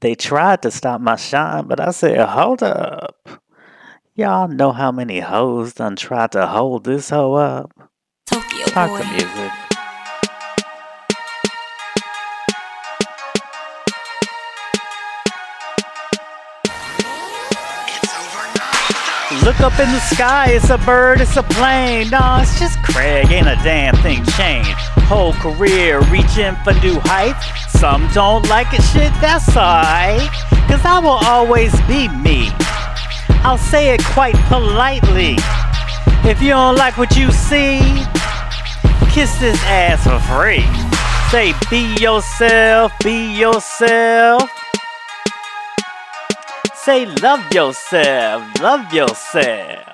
They tried to stop my shine, but I said, hold up. Y'all know how many hoes done tried to hold this hoe up? Tokyo Talk boy. the music. Look up in the sky, it's a bird, it's a plane. Nah, it's just Craig, ain't a damn thing changed. Whole career reaching for new heights. Some don't like it, shit, that's alright. Cause I will always be me. I'll say it quite politely. If you don't like what you see, kiss this ass for free. Say, be yourself, be yourself. Say, love yourself, love yourself.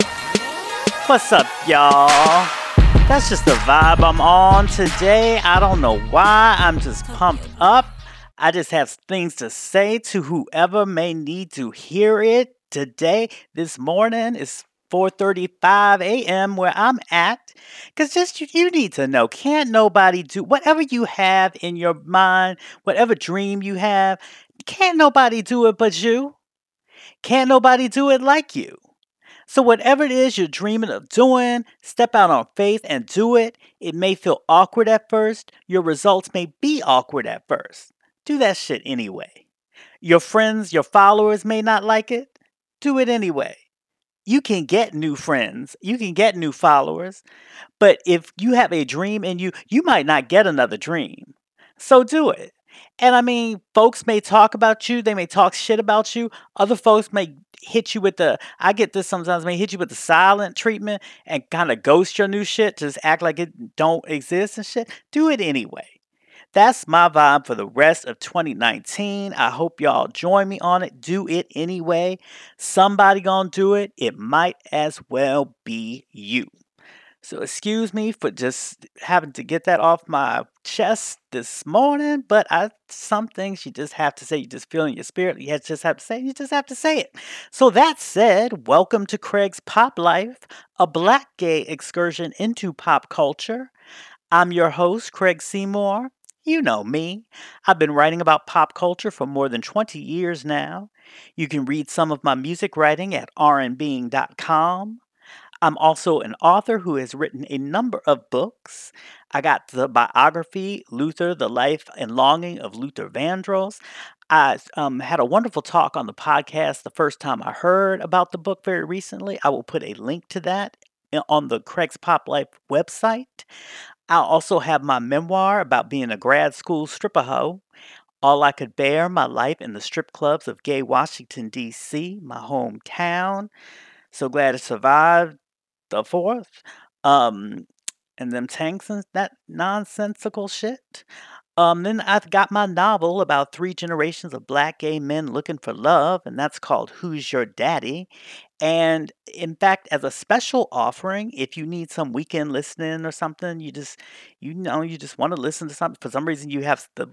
What's up, y'all? That's just the vibe I'm on today. I don't know why. I'm just pumped up. I just have things to say to whoever may need to hear it today. This morning is 4:35 a.m. where I'm at. Cause just you, you need to know, can't nobody do whatever you have in your mind, whatever dream you have, can't nobody do it but you. Can't nobody do it like you. So, whatever it is you're dreaming of doing, step out on faith and do it. It may feel awkward at first. Your results may be awkward at first. Do that shit anyway. Your friends, your followers may not like it. Do it anyway. You can get new friends, you can get new followers, but if you have a dream and you, you might not get another dream. So, do it. And I mean, folks may talk about you, they may talk shit about you. Other folks may hit you with the, I get this sometimes, may hit you with the silent treatment and kind of ghost your new shit, just act like it don't exist and shit. Do it anyway. That's my vibe for the rest of 2019. I hope y'all join me on it. Do it anyway. Somebody gonna do it. It might as well be you. So excuse me for just having to get that off my chest this morning, but I some things you just have to say. You just feel in your spirit. You just have to say. You just have to say it. So that said, welcome to Craig's Pop Life, a black gay excursion into pop culture. I'm your host, Craig Seymour. You know me. I've been writing about pop culture for more than 20 years now. You can read some of my music writing at rnbeing.com. I'm also an author who has written a number of books. I got the biography, Luther, The Life and Longing of Luther Vandross. I um, had a wonderful talk on the podcast the first time I heard about the book very recently. I will put a link to that on the Craig's Pop Life website. I'll also have my memoir about being a grad school stripper hoe. All I Could Bare My Life in the Strip Clubs of Gay Washington, D.C., my hometown. So glad to survive the fourth. Um, and them tanks and that nonsensical shit. Um, then I've got my novel about three generations of black gay men looking for love, and that's called Who's Your Daddy? And in fact, as a special offering, if you need some weekend listening or something, you just you know you just want to listen to something for some reason you have the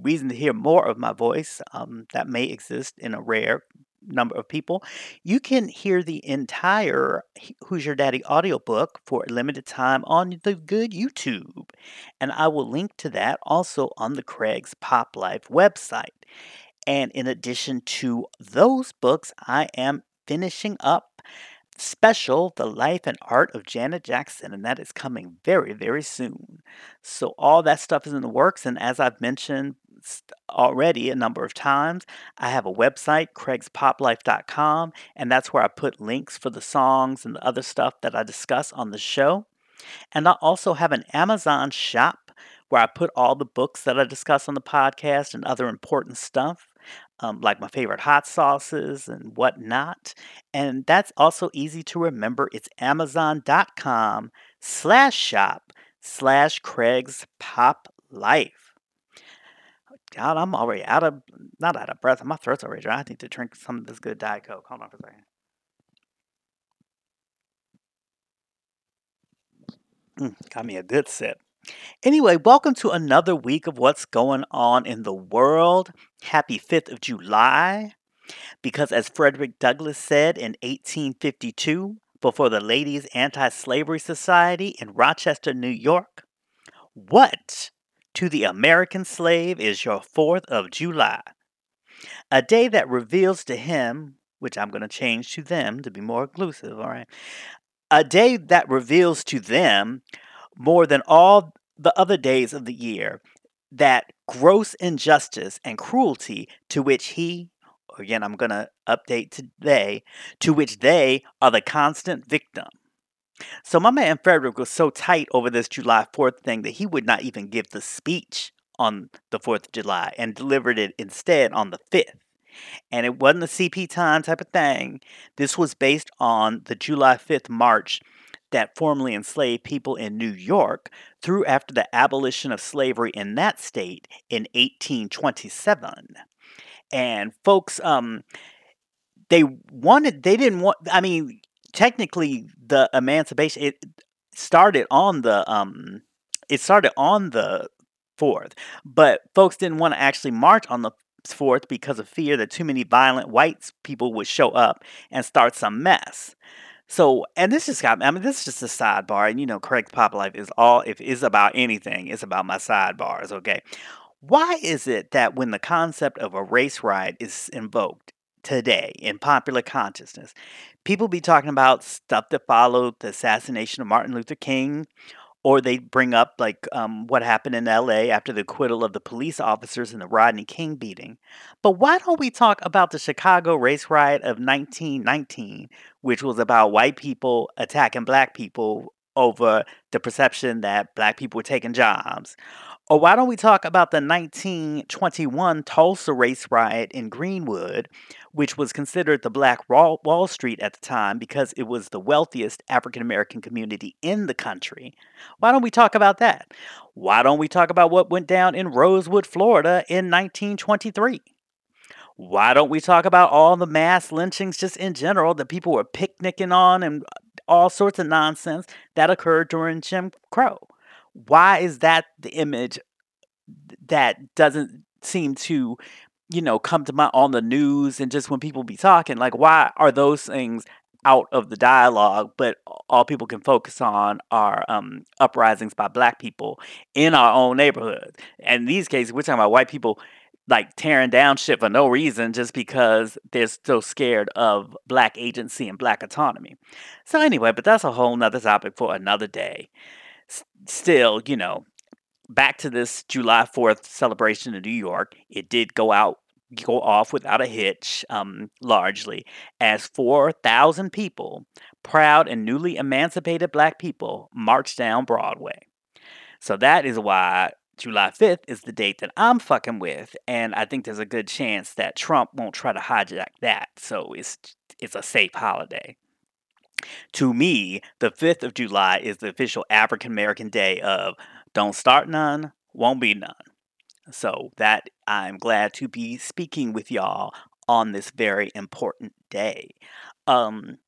reason to hear more of my voice um, that may exist in a rare number of people you can hear the entire who's your daddy audiobook for a limited time on the good youtube and i will link to that also on the craig's pop life website and in addition to those books i am finishing up special The Life and Art of Janet Jackson, and that is coming very, very soon. So, all that stuff is in the works, and as I've mentioned already a number of times, I have a website, craigspoplife.com, and that's where I put links for the songs and the other stuff that I discuss on the show. And I also have an Amazon shop where I put all the books that I discuss on the podcast and other important stuff, um, like my favorite hot sauces and whatnot. And that's also easy to remember. It's amazon.com slash shop slash Craig's Pop Life. God, I'm already out of, not out of breath. My throat's already dry. I need to drink some of this good Diet Coke. Hold on for a second. Mm, got me a good sip. Anyway, welcome to another week of what's going on in the world. Happy 5th of July. Because as Frederick Douglass said in 1852, before the Ladies Anti Slavery Society in Rochester, New York, what to the American slave is your 4th of July? A day that reveals to him, which I'm going to change to them to be more inclusive, all right? A day that reveals to them more than all the other days of the year that gross injustice and cruelty to which he again I'm going to update today to which they are the constant victim. So my man Frederick was so tight over this July 4th thing that he would not even give the speech on the 4th of July and delivered it instead on the 5th. And it wasn't a CP time type of thing. This was based on the July 5th march that formerly enslaved people in New York threw after the abolition of slavery in that state in 1827. And folks, um, they wanted, they didn't want, I mean, technically the emancipation, it started on the, um, it started on the 4th, but folks didn't want to actually march on the 4th because of fear that too many violent white people would show up and start some mess. So, and this just got, I mean, this is just a sidebar, and you know, Craig Pop Life is all, if it's about anything, it's about my sidebars, okay? Why is it that when the concept of a race riot is invoked today in popular consciousness, people be talking about stuff that followed the assassination of Martin Luther King or they bring up like um, what happened in LA after the acquittal of the police officers in the Rodney King beating. But why don't we talk about the Chicago race riot of 1919, which was about white people attacking black people over the perception that black people were taking jobs? Or why don't we talk about the 1921 Tulsa race riot in Greenwood, which was considered the Black Wall Street at the time because it was the wealthiest African American community in the country? Why don't we talk about that? Why don't we talk about what went down in Rosewood, Florida in 1923? Why don't we talk about all the mass lynchings just in general that people were picnicking on and all sorts of nonsense that occurred during Jim Crow? why is that the image that doesn't seem to you know come to my on the news and just when people be talking like why are those things out of the dialogue but all people can focus on are um, uprisings by black people in our own neighborhood and in these cases we're talking about white people like tearing down shit for no reason just because they're so scared of black agency and black autonomy so anyway but that's a whole nother topic for another day still, you know, back to this July 4th celebration in New York, it did go out go off without a hitch, um, largely, as 4,000 people, proud and newly emancipated black people, marched down Broadway. So that is why July 5th is the date that I'm fucking with, and I think there's a good chance that Trump won't try to hijack that. So it's it's a safe holiday. To me, the 5th of July is the official African American Day of Don't Start None, Won't Be None. So that I'm glad to be speaking with y'all on this very important day. Um,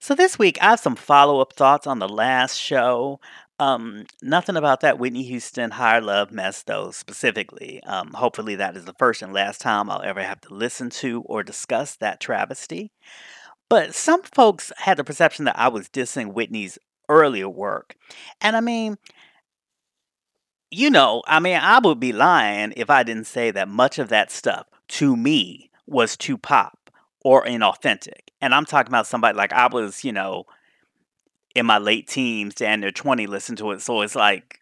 so this week I have some follow-up thoughts on the last show. Um, nothing about that Whitney Houston Higher Love mess though specifically. Um, hopefully that is the first and last time I'll ever have to listen to or discuss that travesty. But some folks had the perception that I was dissing Whitney's earlier work. And I mean, you know, I mean, I would be lying if I didn't say that much of that stuff to me was too pop or inauthentic. And I'm talking about somebody like I was, you know, in my late teens to under 20 listen to it. So it's like,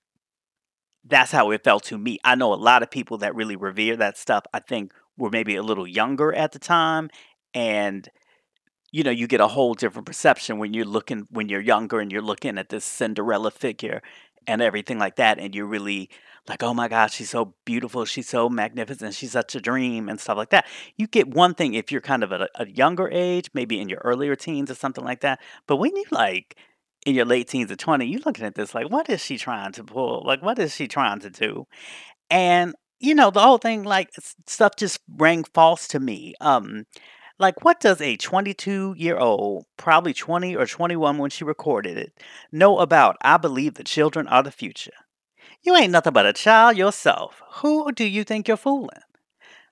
that's how it felt to me. I know a lot of people that really revere that stuff, I think were maybe a little younger at the time and you know, you get a whole different perception when you're looking when you're younger and you're looking at this Cinderella figure and everything like that, and you're really like, oh my gosh, she's so beautiful, she's so magnificent, she's such a dream, and stuff like that. You get one thing if you're kind of at a, a younger age, maybe in your earlier teens or something like that. But when you like in your late teens or 20, you're looking at this like, what is she trying to pull? Like, what is she trying to do? And you know, the whole thing, like stuff just rang false to me. Um, like, what does a 22 year old, probably 20 or 21 when she recorded it, know about I believe the children are the future? You ain't nothing but a child yourself. Who do you think you're fooling?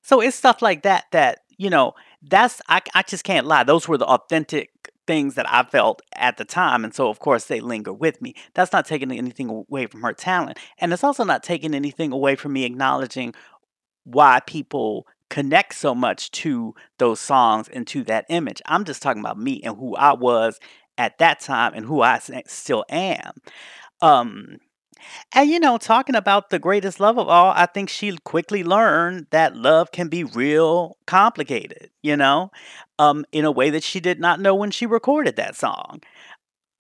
So it's stuff like that that, you know, that's, I, I just can't lie. Those were the authentic things that I felt at the time. And so, of course, they linger with me. That's not taking anything away from her talent. And it's also not taking anything away from me acknowledging why people connect so much to those songs and to that image. I'm just talking about me and who I was at that time and who I still am. Um, and you know, talking about the greatest love of all, I think she quickly learned that love can be real complicated, you know, um, in a way that she did not know when she recorded that song.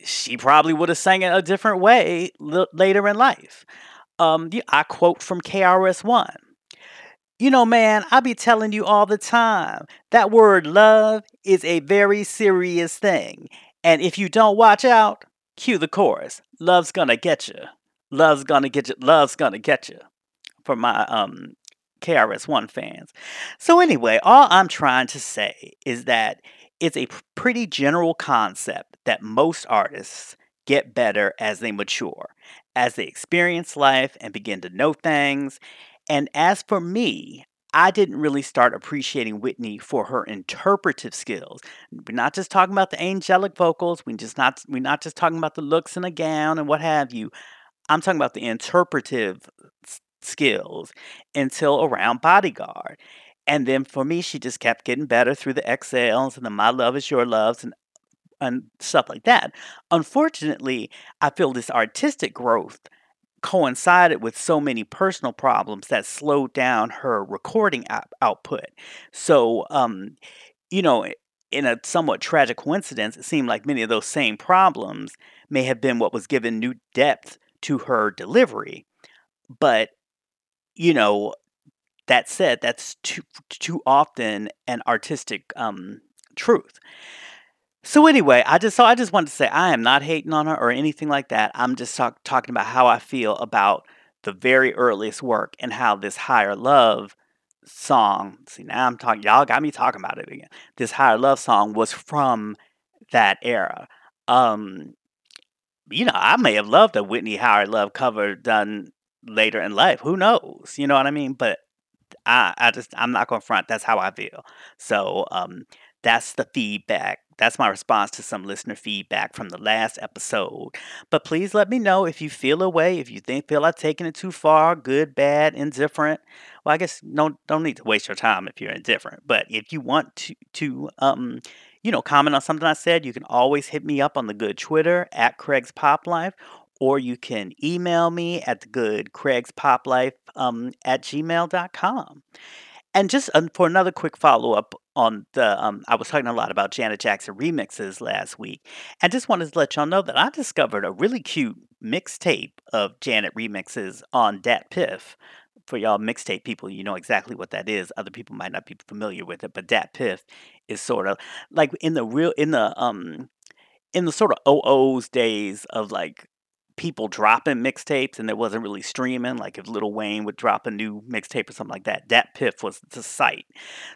She probably would have sang it a different way l- later in life. Um, I quote from KRS One. You know, man, I be telling you all the time that word love is a very serious thing. And if you don't watch out, cue the chorus. Love's gonna get you. Love's gonna get you. Love's gonna get you. For my um KRS One fans. So anyway, all I'm trying to say is that it's a pretty general concept that most artists get better as they mature, as they experience life and begin to know things. And as for me, I didn't really start appreciating Whitney for her interpretive skills. We're not just talking about the angelic vocals. We just not we're not just talking about the looks in a gown and what have you. I'm talking about the interpretive skills until around Bodyguard. And then for me, she just kept getting better through the Exhales and the My Love Is Your Loves and and stuff like that. Unfortunately, I feel this artistic growth coincided with so many personal problems that slowed down her recording out- output. So, um, you know, in a somewhat tragic coincidence, it seemed like many of those same problems may have been what was given new depth to her delivery. But, you know, that said, that's too too often an artistic um, truth. So anyway, I just so I just wanted to say I am not hating on her or anything like that. I'm just talk, talking about how I feel about the very earliest work and how this higher love song. See now I'm talking. Y'all got me talking about it again. This higher love song was from that era. Um, you know, I may have loved a Whitney Howard Love cover done later in life. Who knows? You know what I mean? But I, I just I'm not going to front. That's how I feel. So um, that's the feedback that's my response to some listener feedback from the last episode. But please let me know if you feel a way, if you think feel I've taken it too far, good, bad, indifferent. Well, I guess no don't need to waste your time if you're indifferent. But if you want to to um you know comment on something I said, you can always hit me up on the good Twitter at Craig's Pop Life or you can email me at the good Craig's Pop Life um, at gmail.com. And just um, for another quick follow up on the, um, I was talking a lot about Janet Jackson remixes last week, and just wanted to let y'all know that I discovered a really cute mixtape of Janet remixes on DatPiff. For y'all mixtape people, you know exactly what that is. Other people might not be familiar with it, but DatPiff is sort of like in the real in the um in the sort of OO's days of like people dropping mixtapes and it wasn't really streaming. Like if Lil Wayne would drop a new mixtape or something like that, DatPiff was the site.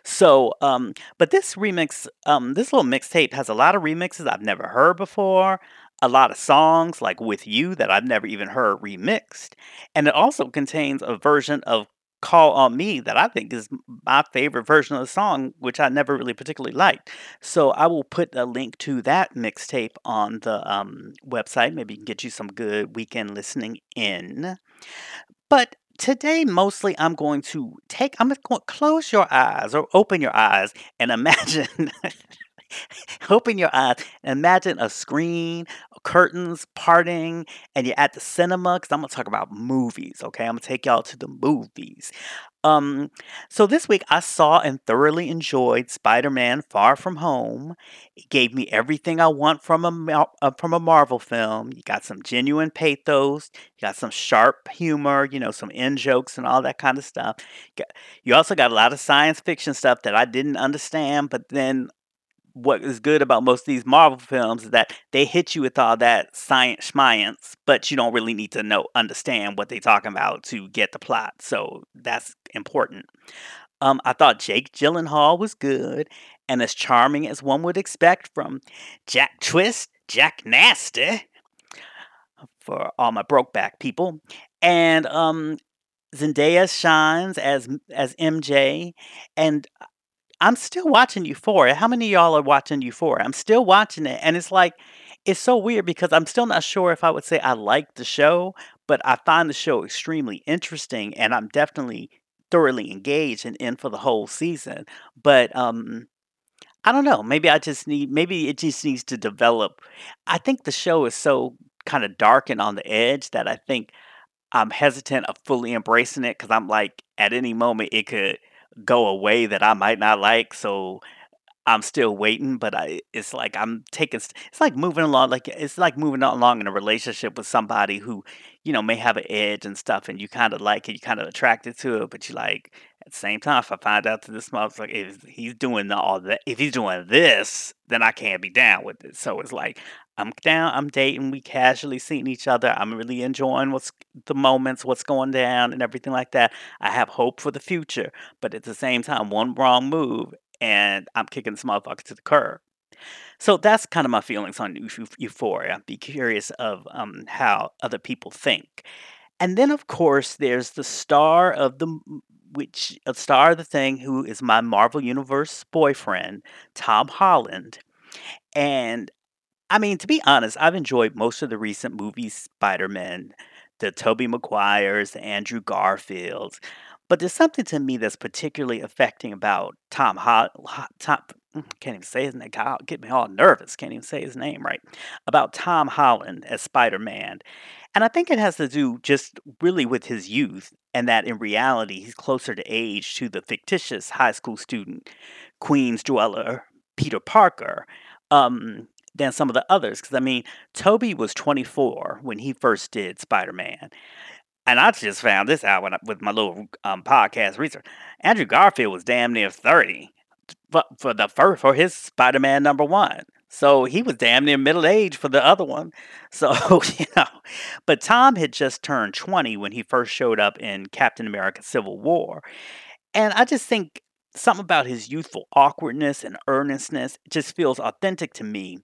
So, um, but this remix, um, this little mixtape has a lot of remixes I've never heard before. A lot of songs like With You that I've never even heard remixed. And it also contains a version of Call on Me that I think is my favorite version of the song, which I never really particularly liked. So I will put a link to that mixtape on the um, website. Maybe you can get you some good weekend listening in. But today, mostly, I'm going to take, I'm going to close your eyes or open your eyes and imagine. Open your eyes imagine a screen, curtains parting, and you're at the cinema. Because I'm gonna talk about movies. Okay, I'm gonna take y'all to the movies. Um, so this week I saw and thoroughly enjoyed Spider-Man: Far From Home. It gave me everything I want from a uh, from a Marvel film. You got some genuine pathos, you got some sharp humor, you know, some in jokes and all that kind of stuff. You also got a lot of science fiction stuff that I didn't understand, but then what is good about most of these Marvel films is that they hit you with all that science science, but you don't really need to know understand what they're talking about to get the plot. So that's important. Um, I thought Jake Gyllenhaal was good and as charming as one would expect from Jack Twist, Jack Nasty, for all my brokeback people, and um, Zendaya shines as as MJ, and I'm still watching Euphoria. How many of y'all are watching Euphoria? I'm still watching it, and it's like it's so weird because I'm still not sure if I would say I like the show, but I find the show extremely interesting, and I'm definitely thoroughly engaged and in for the whole season. But um, I don't know. Maybe I just need. Maybe it just needs to develop. I think the show is so kind of dark and on the edge that I think I'm hesitant of fully embracing it because I'm like, at any moment it could go away that I might not like. So I'm still waiting, but I it's like I'm taking it's like moving along like, it's like moving along in a relationship with somebody who, you know, may have an edge and stuff, and you kinda like it, you kinda attracted to it, but you like, at the same time, if I find out that this motherfucker is he's doing all that if he's doing this, then I can't be down with it. So it's like, I'm down, I'm dating, we casually seeing each other, I'm really enjoying what's the moments, what's going down and everything like that. I have hope for the future, but at the same time, one wrong move and I'm kicking this motherfucker to the curb. So that's kind of my feelings on Eu- Euphoria. Be curious of um, how other people think. And then, of course, there's the star of the which a star of the thing who is my Marvel Universe boyfriend, Tom Holland. And I mean, to be honest, I've enjoyed most of the recent movies, Spider-Man, the Tobey Maguires, the Andrew Garfields. But there's something to me that's particularly affecting about Tom Hol Ho Tom can't even say his name, God, get me all nervous, can't even say his name right, about Tom Holland as Spider-Man. And I think it has to do just really with his youth and that in reality he's closer to age to the fictitious high school student, Queens dweller, Peter Parker, um, than some of the others. Because I mean, Tobey was 24 when he first did Spider-Man. And I just found this out I, with my little um, podcast research. Andrew Garfield was damn near 30 for, for the first for his Spider-Man number one. So he was damn near middle age for the other one. So, you know, but Tom had just turned 20 when he first showed up in Captain America Civil War. And I just think something about his youthful awkwardness and earnestness just feels authentic to me.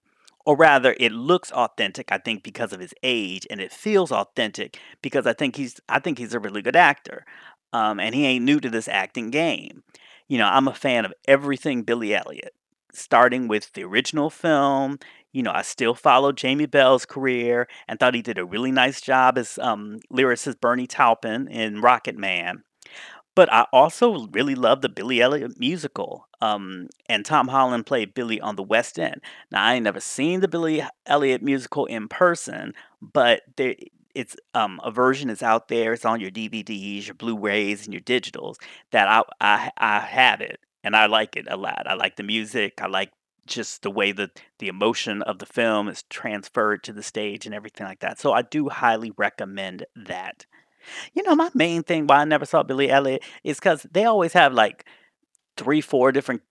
Or rather, it looks authentic, I think, because of his age, and it feels authentic because I think he's I think he's a really good actor. Um, and he ain't new to this acting game. You know, I'm a fan of everything Billy Elliot, starting with the original film. You know, I still follow Jamie Bell's career and thought he did a really nice job as um, lyricist Bernie Taupin in Rocketman. But I also really love the Billy Elliot musical, um, and Tom Holland played Billy on the West End. Now, I ain't never seen the Billy Elliot musical in person, but there it's, um, a version is out there, it's on your DVDs, your Blu-rays, and your digitals that I I I have it, and I like it a lot. I like the music, I like just the way that the emotion of the film is transferred to the stage and everything like that, so I do highly recommend that. You know, my main thing why I never saw Billy Elliot is because they always have, like, 3, 4 different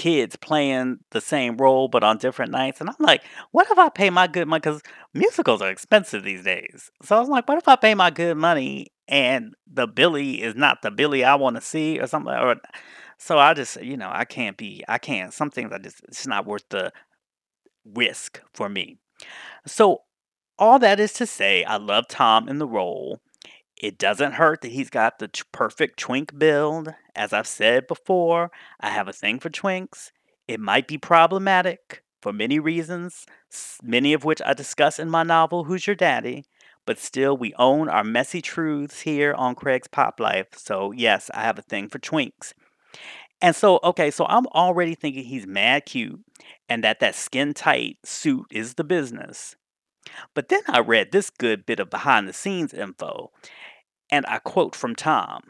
kids playing the same role, but on different nights, and I'm like, "What if I pay my good money? Because musicals are expensive these days. So I was like, "What if I pay my good money and the Billy is not the Billy I wanna see or something?" Or so I just you know, I can't be I can't some things I just it's not worth the risk for me. So, all that is to say, I love Tom in the role. It doesn't hurt that he's got the ch- perfect twink build. As I've said before, I have a thing for twinks. It might be problematic for many reasons, many of which I discuss in my novel, Who's Your Daddy? But still, we own our messy truths here on Craig's Pop Life. So, yes, I have a thing for twinks. And so, okay, so I'm already thinking he's mad cute and that that skin tight suit is the business. But then I read this good bit of behind the scenes info and I quote from Tom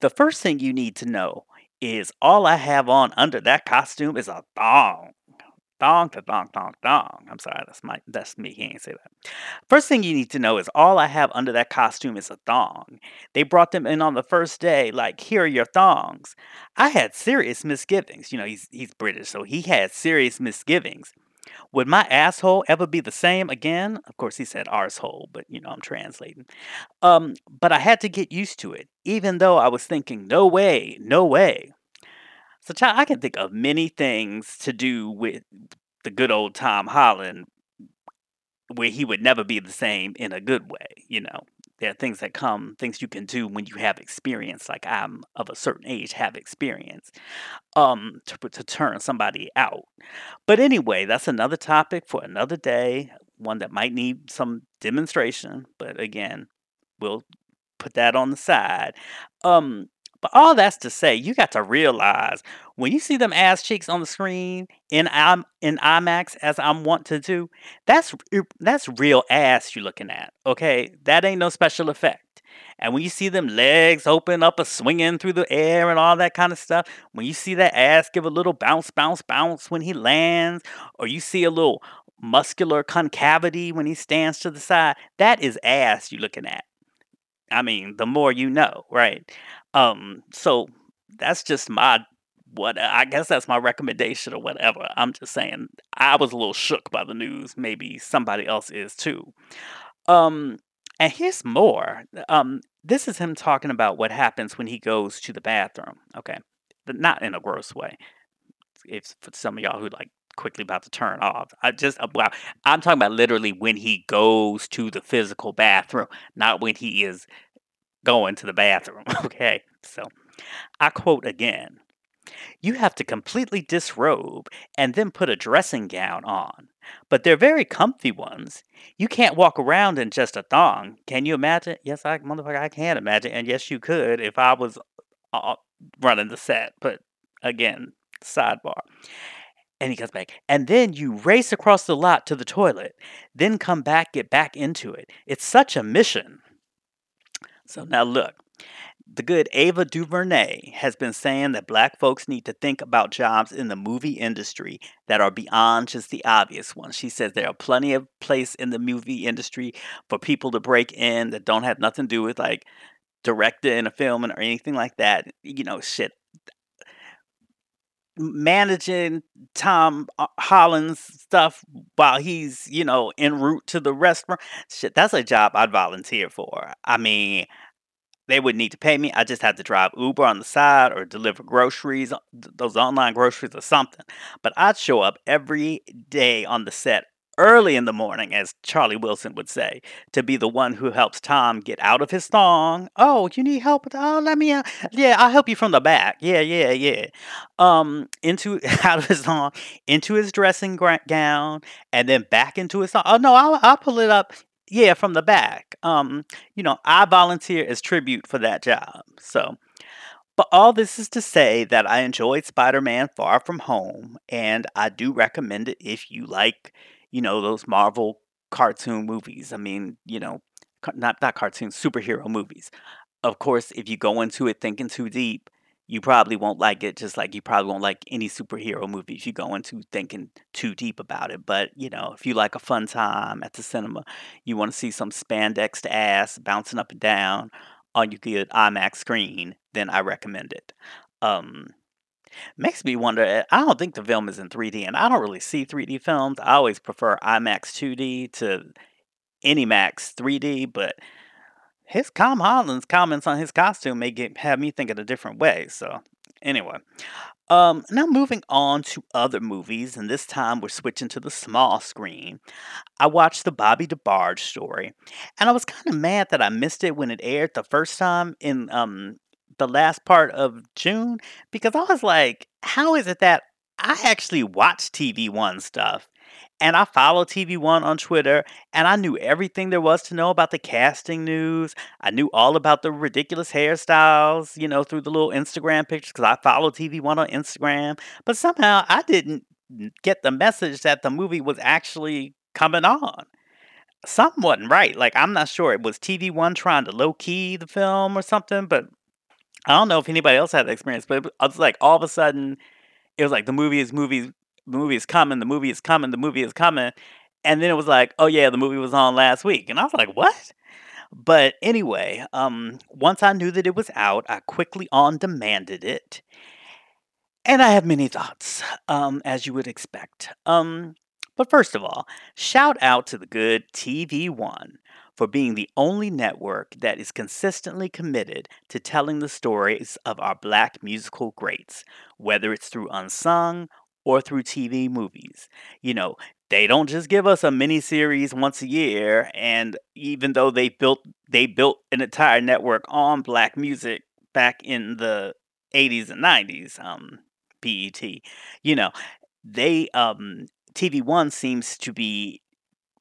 The first thing you need to know is all I have on under that costume is a thong. Thong to thong, thong, thong. I'm sorry, that's my that's me. He ain't say that. First thing you need to know is all I have under that costume is a thong. They brought them in on the first day, like, here are your thongs. I had serious misgivings. You know, he's he's British, so he had serious misgivings. Would my asshole ever be the same again? Of course, he said arsehole, but you know, I'm translating. Um, but I had to get used to it, even though I was thinking, no way, no way. So, child, I can think of many things to do with the good old Tom Holland where he would never be the same in a good way, you know. There are things that come, things you can do when you have experience, like I'm of a certain age, have experience, um, to, to turn somebody out. But anyway, that's another topic for another day, one that might need some demonstration. But again, we'll put that on the side. Um, But all that's to say, you got to realize when you see them ass cheeks on the screen in IM in IMAX, as I'm want to do, that's that's real ass you're looking at, okay? That ain't no special effect. And when you see them legs open up a swinging through the air and all that kinda stuff, when you see that ass give a little bounce, bounce, bounce when he lands, or you see a little muscular concavity when he stands to the side, that is ass you're looking at. I mean, the more you know, right? Um, so that's just my what I guess that's my recommendation or whatever. I'm just saying I was a little shook by the news. Maybe somebody else is too. Um, and here's more. Um, this is him talking about what happens when he goes to the bathroom. Okay, not in a gross way. If for some of y'all who like quickly about to turn off. I just uh, wow, I'm talking about literally when he goes to the physical bathroom, not when he is going to the bathroom. Okay, so I quote again. You have to completely disrobe and then put a dressing gown on. But they're very comfy ones. You can't walk around in just a thong. Can you imagine? Yes, I motherfucker, I can imagine. And yes, you could if I was uh, running the set. But again, sidebar. And he comes back. And then you race across the lot to the toilet, then come back, get back into it. It's such a mission. So now look, the good Ava DuVernay has been saying that black folks need to think about jobs in the movie industry that are beyond just the obvious ones. She says there are plenty of place in the movie industry for people to break in that don't have nothing to do with like directing a film or anything like that. You know, shit. Managing Tom uh, Holland's stuff while he's, you know, en route to the restaurant. Shit, that's a job I'd volunteer for. I mean, they would need to pay me. I just had to drive Uber on the side or deliver groceries, uh, those online groceries or something. But I'd show up every day on the set early in the morning, as Charlie Wilson would say, to be the one who helps Tom get out of his thong. Oh, you need help oh let me uh, yeah, I'll help you from the back. Yeah, yeah, yeah. Um into out of his thong, into his dressing gown, and then back into his thong. Oh no, I'll I'll pull it up. Yeah, from the back. Um, you know, I volunteer as tribute for that job. So but all this is to say that I enjoyed Spider-Man Far From Home, and I do recommend it if you like, you know, those Marvel cartoon movies. I mean, you know, not not cartoon superhero movies. Of course, if you go into it thinking too deep, you probably won't like it. Just like you probably won't like any superhero movie if you go into thinking too deep about it. But you know, if you like a fun time at the cinema, you want to see some spandexed ass bouncing up and down on your good IMAX screen, then I recommend it. Um, makes me wonder. eh, I don't think the film is in 3D, and I don't really see 3D films. I always prefer IMAX 2D to AnyMax 3D, but his Tom Holland's comments on his costume may get have me think thinking a different way. So anyway, um, now moving on to other movies, and this time we're switching to the small screen. I watched the Bobby DeBarge story, and I was kind of mad that I missed it when it aired the first time in um the last part of June because I was like, how is it that I actually watch TV One stuff? And I follow TV One on Twitter, and I knew everything there was to know about the casting news. I knew all about the ridiculous hairstyles, you know, through the little Instagram pictures because I follow TV One on Instagram. But somehow I didn't get the message that the movie was actually coming on. Something wasn't right. Like, I'm not sure. It was TV One trying to low key the film or something, but I don't know if anybody else had that experience. But it was like all of a sudden, it was like the movie is movie the movie is coming, the movie is coming, the movie is coming. And then it was like, oh yeah, the movie was on last week. And I was like, what? But anyway, um, once I knew that it was out, I quickly on demanded it. And I have many thoughts, um, as you would expect. Um, but first of all, shout out to the good TV One for being the only network that is consistently committed to telling the stories of our black musical greats, whether it's through unsung or through TV movies. You know, they don't just give us a mini series once a year, and even though they built they built an entire network on black music back in the 80s and 90s, um, BET, you know, they um TV1 seems to be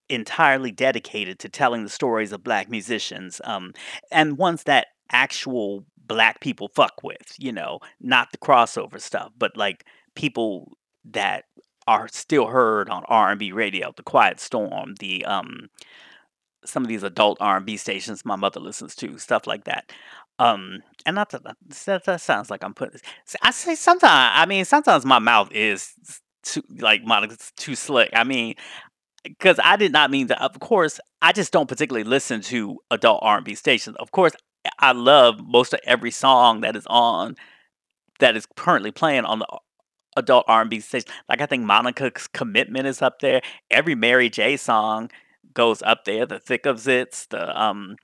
entirely dedicated to telling the stories of black musicians um, and ones that actual black people fuck with, you know, not the crossover stuff, but like people that are still heard on R&B radio, the Quiet Storm, the um some of these adult R&B stations my mother listens to, stuff like that. Um, and not that that, that sounds like I'm putting. I say sometimes. I mean, sometimes my mouth is too like Monica's too slick. I mean, because I did not mean that. Of course, I just don't particularly listen to adult R&B stations. Of course, I love most of every song that is on that is currently playing on the adult R&B station. Like I think Monica's Commitment is up there. Every Mary J song goes up there. The Thick of Zits, the um,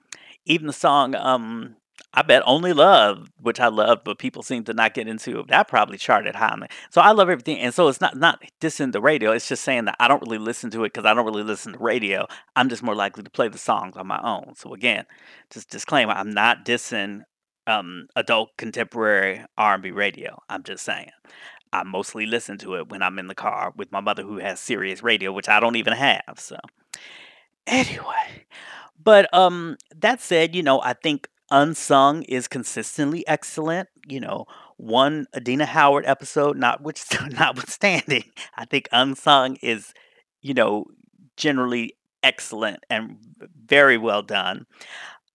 even the song um, I bet Only Love, which I love, but people seem to not get into. That probably charted high. So I love everything, and so it's not not dissing the radio. It's just saying that I don't really listen to it because I don't really listen to radio. I'm just more likely to play the songs on my own. So again, just disclaimer: I'm not dissing um, adult contemporary R&B radio. I'm just saying. I mostly listen to it when I'm in the car with my mother who has Sirius radio, which I don't even have. So anyway, but um that said, you know, I think Unsung is consistently excellent. You know, one Adina Howard episode, not which notwithstanding, I think Unsung is, you know, generally excellent and very well done.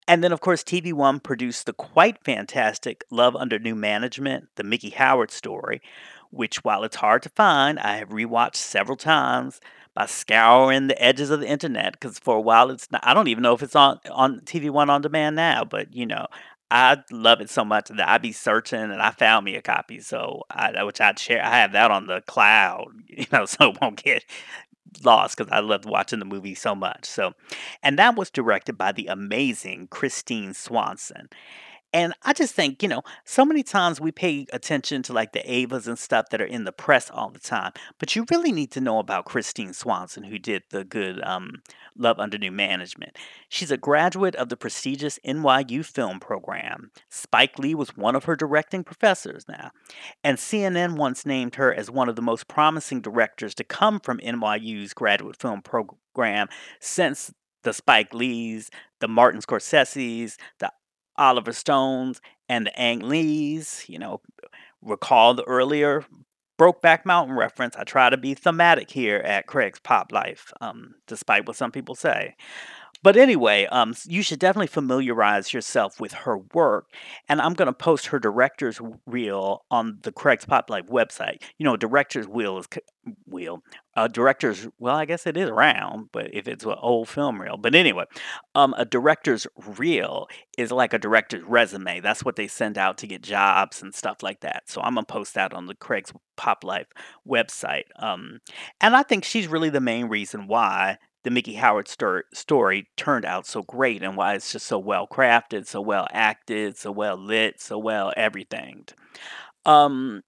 And then, of course, TV One produced the quite fantastic Love Under New Management, the Miki Howard story, which, while it's hard to find, I have rewatched several times by scouring the edges of the internet because for a while it's not, I don't even know if it's on on TV One on demand now, but you know. I love it so much that I'd be searching and I found me a copy, so I, which I'd share. I have that on the cloud, you know, so it won't get lost because I loved watching the movie so much. So, and that was directed by the amazing Christine Swanson. And I just think, you know, so many times we pay attention to like the Avas and stuff that are in the press all the time, but you really need to know about Christine Swanson, who did the good um, Love Under New Management. She's a graduate of the prestigious NYU film program. Spike Lee was one of her directing professors now. And CNN once named her as one of the most promising directors to come from NYU's graduate film program since the Spike Lees, the Martin Scorsese's, the Oliver Stones and the Ang Lees. You know, recall the earlier Brokeback Mountain reference. I try to be thematic here at Craig's Pop Life, um, despite what some people say. But anyway, um, you should definitely familiarize yourself with her work. And I'm going to post her director's reel on the Craig's Pop Life website. You know, director's wheel is wheel. Uh, director's well, I guess it is round, but if it's an old film reel. But anyway, um, a director's reel is like a director's resume. That's what they send out to get jobs and stuff like that. So I'm gonna post that on the Craig's Pop Life website. Um, and I think she's really the main reason why the Miki Howard story, story turned out so great and why it's just so well crafted, so well acted, so well lit, so well everything. Um,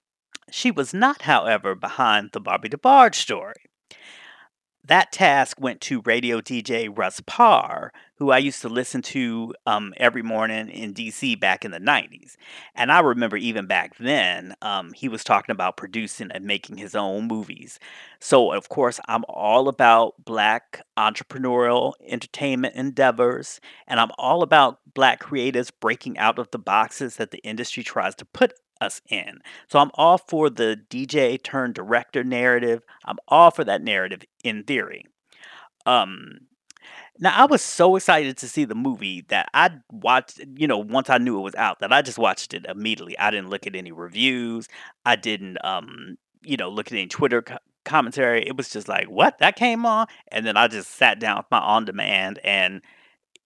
she was not, however, behind the Bobby DeBarge story. That task went to radio DJ Russ Parr, who I used to listen to um, every morning in DC back in the 90s. And I remember even back then, um, he was talking about producing and making his own movies. So, of course, I'm all about Black entrepreneurial entertainment endeavors, and I'm all about Black creatives breaking out of the boxes that the industry tries to put us in. So I'm all for the DJ turned director narrative. I'm all for that narrative in theory. Um now I was so excited to see the movie that I watched, you know, once I knew it was out, that I just watched it immediately. I didn't look at any reviews. I didn't um, you know, look at any Twitter co- commentary. It was just like, "What? That came on?" And then I just sat down with my on demand and,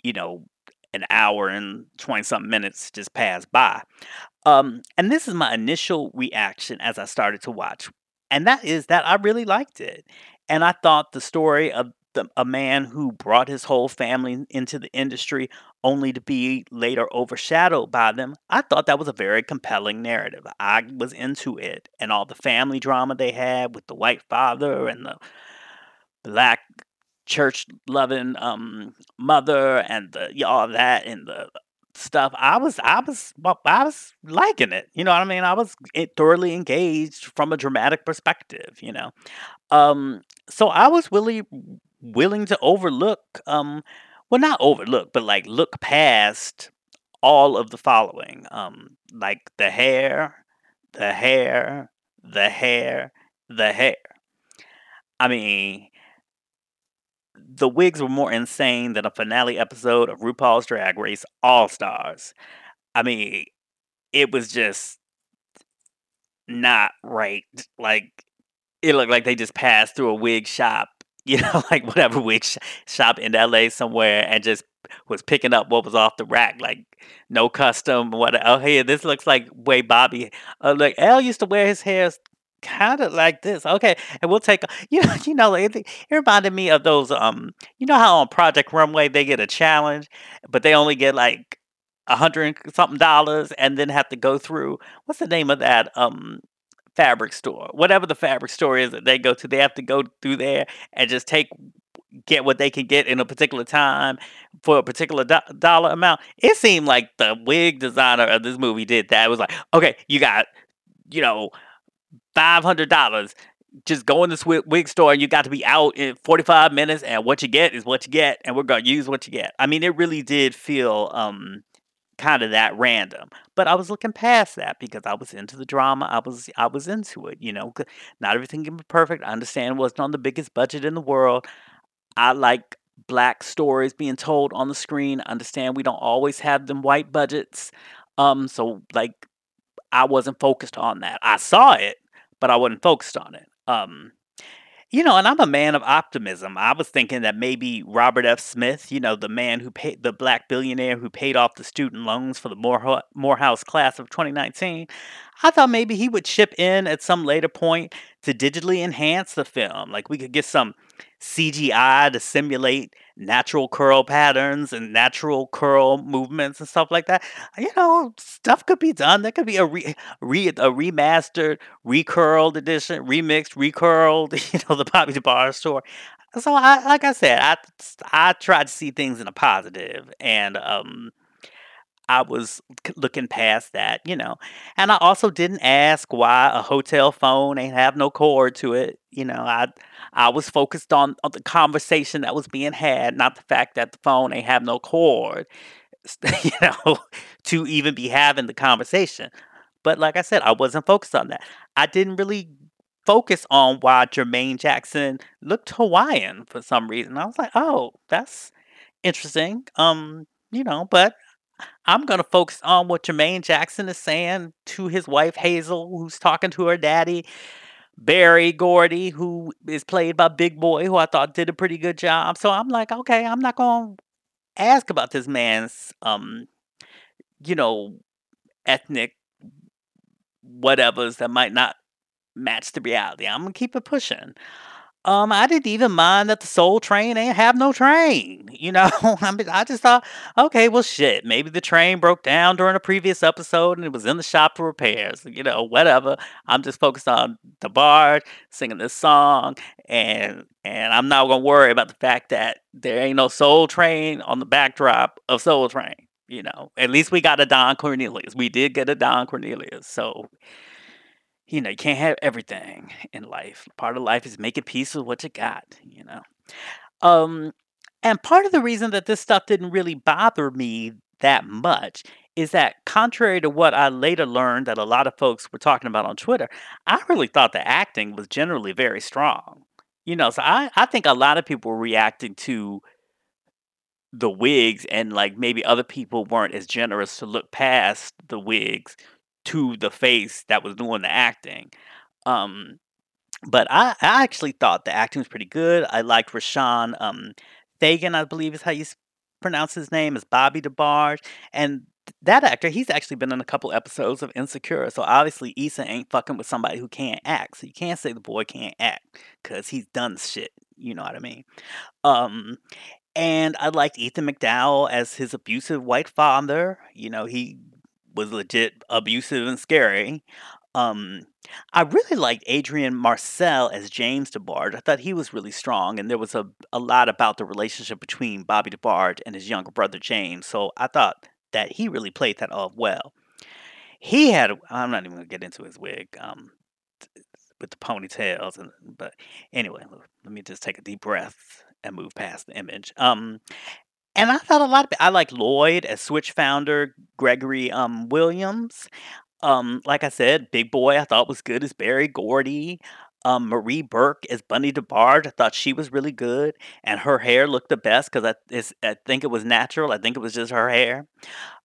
you know, an hour and 20 something minutes just passed by. Um, and this is my initial reaction as I started to watch, and that is that I really liked it. And I thought the story of the, a man who brought his whole family into the industry only to be later overshadowed by them, I thought that was a very compelling narrative. I was into it and all the family drama they had with the white father and the black church loving um mother and the all that and the stuff, I was I was I was liking it. You know what I mean? I was thoroughly engaged from a dramatic perspective, you know? Um, so I was really willing to overlook, um well, not overlook, but, like, look past all of the following, um, like the hair, the hair, the hair, the hair. I mean, the wigs were more insane than a finale episode of RuPaul's Drag Race All Stars. I mean, it was just not right. Like, it looked like they just passed through a wig shop, you know, like whatever wig sh- shop in LA somewhere and just was picking up what was off the rack, like no custom. What? Oh, hey, this looks like way Bobby. Uh, like El used to wear his hair kind of like this. Okay, and we'll take. You know, you know, it, it reminded me of those. Um, you know how on Project Runway they get a challenge, but they only get like a hundred something dollars, and then have to go through what's the name of that? Um, fabric store, whatever the fabric store is that they go to, they have to go through there and just take get what they can get in a particular time for a particular do- dollar amount. It seemed like the wig designer of this movie did that. It was like, okay, you got, you know, five hundred dollars. Just go in this wig store and you got to be out in 45 minutes and what you get is what you get and we're to use what you get. I mean, it really did feel um kind of that random. But I was looking past that because I was into the drama. I was I was into it, you know. Not everything can be perfect. I understand it wasn't on the biggest budget in the world. I like black stories being told on the screen. I understand we don't always have them white budgets. Um so like I wasn't focused on that. I saw it, but I wasn't focused on it. Um you know, and I'm a man of optimism. I was thinking that maybe Robert F. Smith, you know, the man who paid the black billionaire who paid off the student loans for the Morehouse class of 2019, I thought maybe he would chip in at some later point to digitally enhance the film. Like we could get some CGI to simulate natural curl patterns and natural curl movements and stuff like that. You know, stuff could be done. There could be a re, re a remastered, recurled edition, remixed, recurled. You know, the Bobby DeBarge story. So, I like I said, I I tried to see things in a positive, and um, I was looking past that, you know. And I also didn't ask why a hotel phone ain't have no cord to it. You know, I I was focused on, on the conversation that was being had, not the fact that the phone ain't have no cord, you know, to even be having the conversation. But like I said, I wasn't focused on that. I didn't really focus on why Jermaine Jackson looked Hawaiian for some reason. I was like, oh, that's interesting. Um, you know, but I'm gonna focus on what Jermaine Jackson is saying to his wife Hazel, who's talking to her daddy, Berry Gordy, who is played by Big Boy, who I thought did a pretty good job. So I'm like, okay, I'm not gonna ask about this man's um, you know, ethnic whatevers that might not match the reality. I'm gonna keep it pushing. Um, I didn't even mind that the Soul Train ain't have no train. You know, I mean, I just thought, okay, well, shit, maybe the train broke down during a previous episode and it was in the shop for repairs. You know, whatever. I'm just focused on the bard singing this song, and and I'm not gonna worry about the fact that there ain't no Soul Train on the backdrop of Soul Train. You know, at least we got a Don Cornelius. We did get a Don Cornelius, so you know, you can't have everything in life. Part of life is making peace with what you got, you know. Um, and part of the reason that this stuff didn't really bother me that much is that contrary to what I later learned that a lot of folks were talking about on Twitter, I really thought the acting was generally very strong. You know, so I, I think a lot of people were reacting to the wigs and like maybe other people weren't as generous to look past the wigs to the face that was doing the acting. Um, but I, I actually thought the acting was pretty good. I liked Roshon um, Fegan, I believe is how you pronounce his name, is Bobby DeBarge. And that actor, he's actually been in a couple episodes of Insecure. So obviously, Issa ain't fucking with somebody who can't act. So you can't say the boy can't act because he's done shit. You know what I mean? Um, and I liked Ethan McDowell as his abusive white father. You know, he was legit abusive and scary. Um, I really liked Adrian Marcel as James DeBarge. I thought he was really strong, and there was a, a lot about the relationship between Bobby DeBarge and his younger brother James. So I thought that he really played that off well. He had I'm not even gonna get into his wig um, with the ponytails, and but anyway, let me just take a deep breath and move past the image. Um, And I thought a lot of I like Lloyd as Switch founder, Gregory, um, Williams. Um, like I said, Big Boy I thought was good as Berry Gordy. Um, Marie Burke as Bunny DeBarge, I thought she was really good, and her hair looked the best 'cause I it's I think it was natural, I think it was just her hair.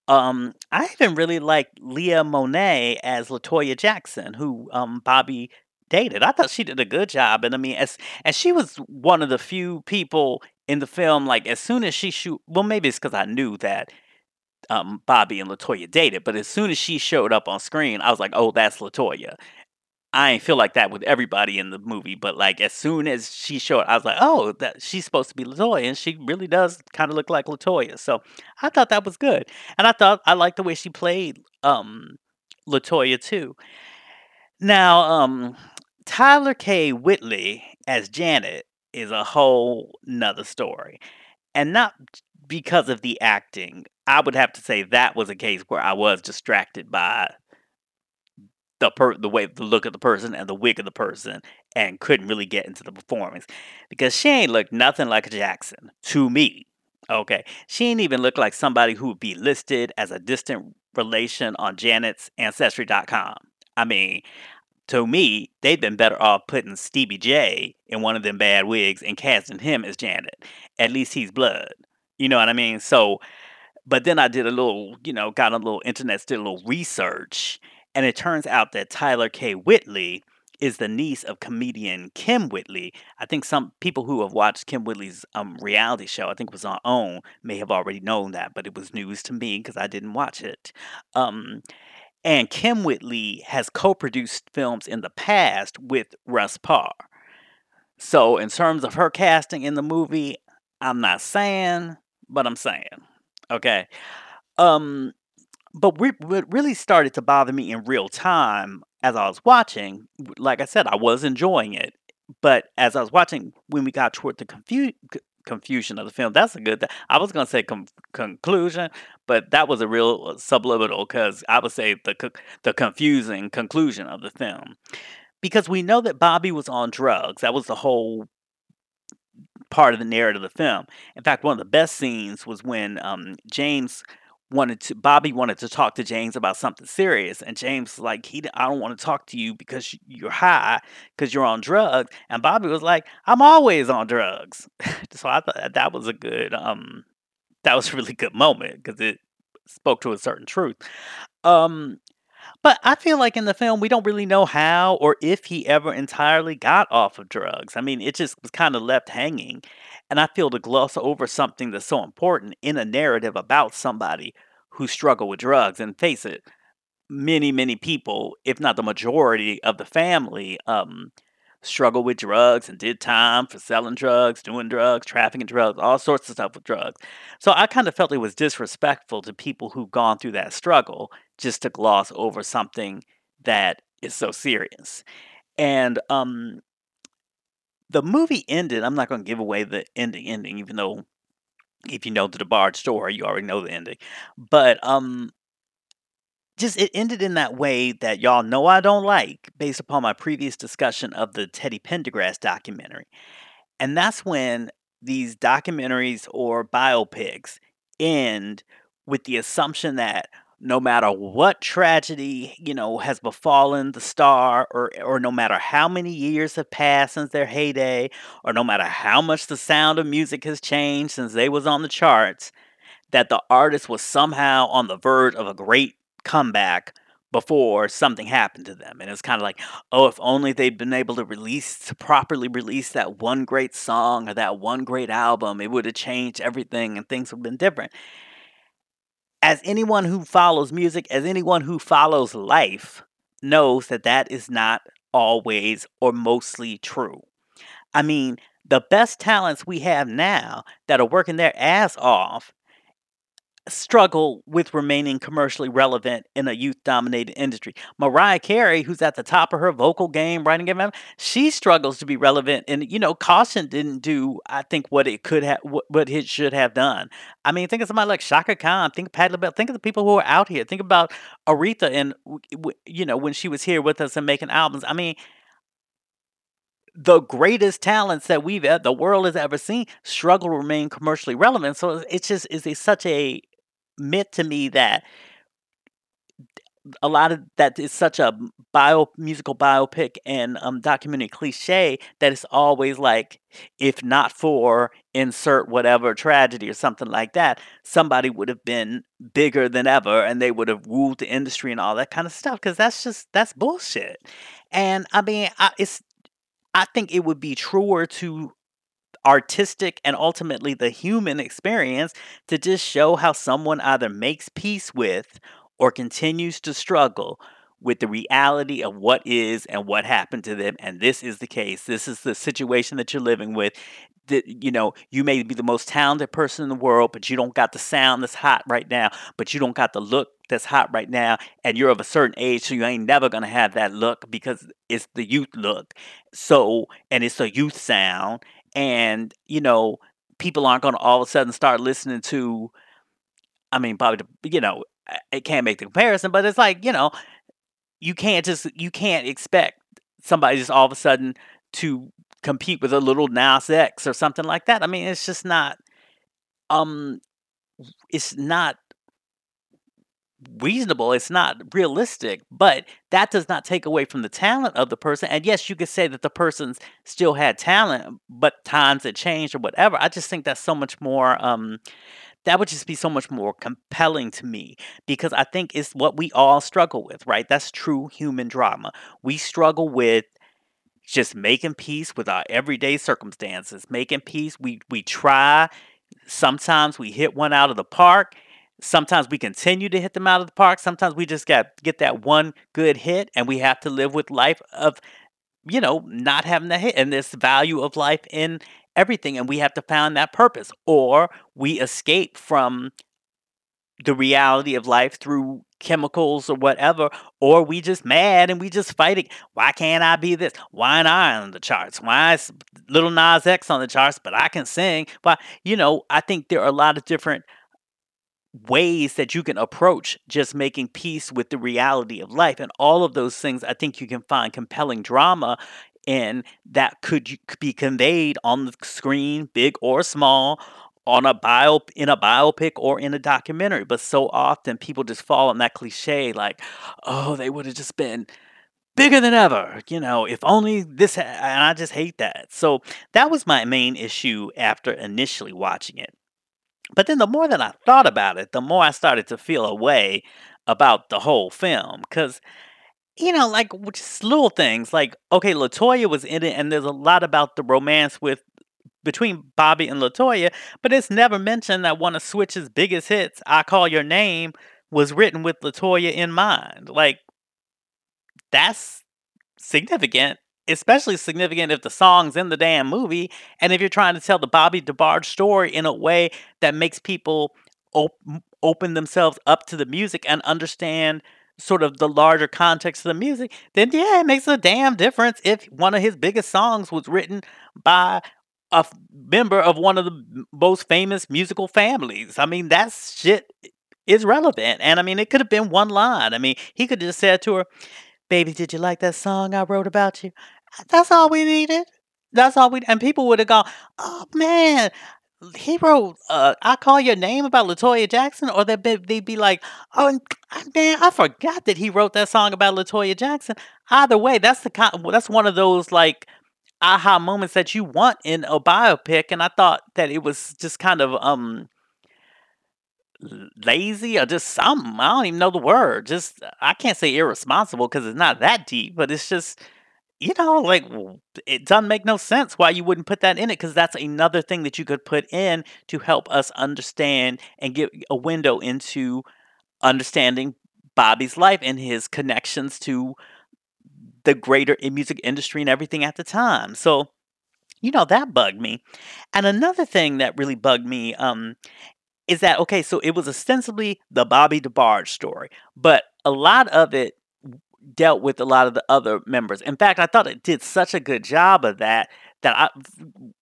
Um, I even really liked Leah Monet as Latoya Jackson, who, um, Bobby dated. I thought she did a good job, and I mean, as and she was one of the few people in the film, like, as soon as she shoot well, maybe it's because I knew that, um, Bobby and Latoya dated, but as soon as she showed up on screen, I was like, "Oh, that's Latoya." I ain't feel like that with everybody in the movie, but, like, as soon as she showed I was like, "Oh, that she's supposed to be Latoya, and she really does kinda look like Latoya." So, I thought that was good, and I thought I liked the way she played, um, Latoya too. Now, um, Tyler K. Whitley as Janet is a whole nother story, and not because of the acting. I would have to say that was a case where I was distracted by the per the way the look of the person and the wig of the person, and couldn't really get into the performance, because she ain't look nothing like a Jackson, to me, okay? She ain't even look like somebody who would be listed as a distant relation on Janet's Ancestry.com. I mean, to me, they'd been better off putting Stevie J in one of them bad wigs and casting him as Janet. At least he's blood, you know what I mean? So but then I did a little you know, got a little internet, did a little research, and it turns out that Tyler K. Whitley is the niece of comedian Kym Whitley. I think some people who have watched Kym Whitley's, um, reality show, I think was on OWN, may have already known that, but it was news to me because I didn't watch it. Um, and Kym Whitley has co-produced films in the past with Russ Parr. So, in terms of her casting in the movie, I'm not saying, but I'm saying, okay? Um, but what really started to bother me in real time as I was watching, like I said, I was enjoying it, but as I was watching, when we got toward the confu confusion of the film that's a good th I was gonna say con conclusion, but that was a real subliminal because I would say the the confusing conclusion of the film. Because we know that Bobby was on drugs, that was the whole part of the narrative of the film. In fact, one of the best scenes was when, um, James wanted to Bobby wanted to talk to James about something serious, and James, like, he "I don't wanna talk to you because you're high because you're on drugs," and Bobby was like, "I'm always on drugs." So I thought that was a good, um that was a really good moment because it spoke to a certain truth. Um, but I feel like in the film, we don't really know how or if he ever entirely got off of drugs. I mean, it just was kinda left hanging, and I feel to gloss over something that's so important in a narrative about somebody who struggled with drugs, and face it, many, many people, if not the majority of the family, um, with drugs and did time for selling drugs, doing drugs, trafficking drugs, all sorts of stuff with drugs. So I kinda felt it was disrespectful to people who've gone through that struggle just to gloss over something that is so serious. And, um the movie ended I'm not gonna give away the ending ending, even though if you know the DeBarge story, you already know the ending. But, um just it ended in that way that y'all know I don't like, based upon my previous discussion of the Teddy Pendergrass documentary. And that's when these documentaries or biopics end with the assumption that no matter what tragedy, you know, has befallen the star, or or no matter how many years have passed since their heyday, or no matter how much the sound of music has changed since they was on the charts, that the artist was somehow on the verge of a great comeback before something happened to them. And it's kinda like, "Oh, if only they'd been able to release to properly release that one great song or that one great album, it woulda changed everything and things would've been different." As anyone who follows music, as anyone who follows life, knows that that is not always or mostly true. I mean, the best talents we have now that are working their ass off struggle with remaining commercially relevant in a youth-dominated industry. Mariah Carey, who's at the top of her vocal game, writing game, she struggles to be relevant, and, you know, Caution didn't do, I think, what it could have, what it should have done. I mean, think of somebody like Chaka Khan, think of Patti LaBelle, think of the people who are out here, think about Aretha and you know, when she was here with us and making albums. I mean the greatest talents that we've the world has ever seen struggle to remain commercially relevant. So it's just is such a myth to me that a lot of that is such a bio musical biopic and, um, documentary cliche that it's always like, if not for insert whatever tragedy or something like that, somebody would have been bigger than ever and they would have ruled the industry and all that kind of stuff because that's just that's bullshit. And I mean, I it's I think it would be truer to artistic and ultimately the human experience to just show how someone either makes peace with or continues to struggle with the reality of what is and what happened to them, and this is the case. This is the situation that you're living with. that you know, you may be the most talented person in the world, but you don't got the sound that's hot right now, but you don't got the look that's hot right now, and you're of a certain age, so you ain't never gonna have that look because it's the youth look. So and it's a youth sound, and, you know, people aren't gonna all of a sudden start listening to I mean, probably you know, I I can't make the comparison, but it's like, you know, you can't just you can't expect somebody just all of a sudden to compete with a Lil Nas X or something like that. I mean, it's just not, um, it's not reasonable, it's not realistic, but that does not take away from the talent of the person, and yes, you could say that the person's still had talent, but times had changed or whatever. I just think that's so much more, um that would just be so much more compelling to me because I think it's what we all struggle with, right? That's true human drama. We struggle with just making peace with our everyday circumstances, making peace. We we try, sometimes we hit one out of the park, sometimes we continue to hit them out of the park, sometimes we just got get that one good hit, and we have to live with life of, you know, not having the hit, and this value of life in everything, and we have to find that purpose, or we escape from the reality of life through chemicals or whatever, or we just mad and we just fighting. "Why can't I be this? Why I on the charts? Why is Lil Nas X on the charts, but I can sing?" Why you know, I think there are a lot of different ways that you can approach just making peace with the reality of life, and all of those things, I think you can find compelling drama in that could be conveyed on the screen, big or small, on a biop in a biopic or in a documentary, but so often people just fall on that cliche like, "Oh, they would have just been bigger than ever, you know, if only this ha" and I just hate that. So, that was my main issue after initially watching it. But then the more that I thought about it, the more I started to feel a way about the whole film. Because, you know, like, just little things, like, okay, Latoya was in it, and there's a lot about the romance with between Bobby and Latoya, but it's never mentioned that one of Switch's biggest hits, "I Call Your Name," was written with Latoya in mind. Like that's significant, especially significant if the song's in the damn movie, and if you're trying to tell the Bobby DeBarge story in a way that makes people op open themselves up to the music and understand sort of the larger context of the music, then, yeah, it makes a damn difference if one of his biggest songs was written by a f member of one of the most famous musical families. I mean, that shit is relevant, and I mean, it could have been one line. I mean, he could just said to her, "Baby, did you like that song I wrote about you?" Uh, that's all we needed. That's all we and people would have gone, "Oh, man, he wrote, uh, I Call Your Name about Latoya Jackson?" Or they'd be they'd be like, "Oh, man, I forgot that he wrote that song about Latoya Jackson." Either way, that's the kind that's one of those, like, aha moments that you want in a biopic, and I thought that it was just kind of, um lazy or just something, I don't even know the word. Just I can't say irresponsible because it's not that deep, but it's just, you know, like, it doesn't make no sense why you wouldn't put that in it because that's another thing that you could put in to help us understand and get a window into understanding Bobby's life and his connections to the greater music industry and everything at the time. So, you know, that bugged me. And another thing that really bugged me, um, is that okay, so it was ostensibly the Bobby DeBarge story, but a lot of it dealt with a lot of the other members. In fact, I thought it did such a good job of that, that I,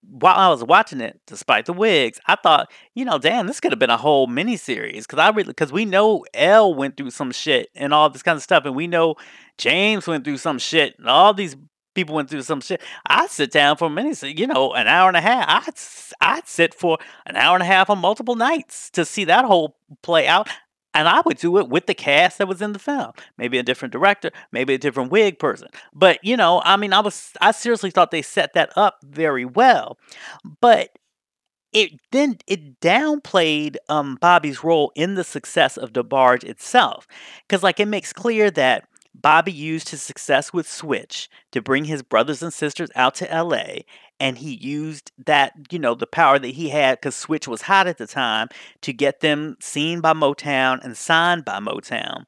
while I was watching it, despite the wigs, I thought, you know, "Damn, this could have been a whole miniseries," 'cause I really because we know El went through some shit and all this kind of stuff, and we know James went through some shit, and all these people went through some shit. I'd sit down for a minute, you know, an hour and a half. I'd I'd sit for an hour and a half on multiple nights to see that whole play out. And I would do it with the cast that was in the film. Maybe a different director, maybe a different wig person. But you know, I mean, I was I seriously thought they set that up very well. But it then it downplayed um, Bobby's role in the success of DeBarge itself, because like it makes clear that Bobby used his success with Switch to bring his brothers and sisters out to LA, and he used that, you know, the power that he had because Switch was hot at the time to get them seen by Motown and signed by Motown.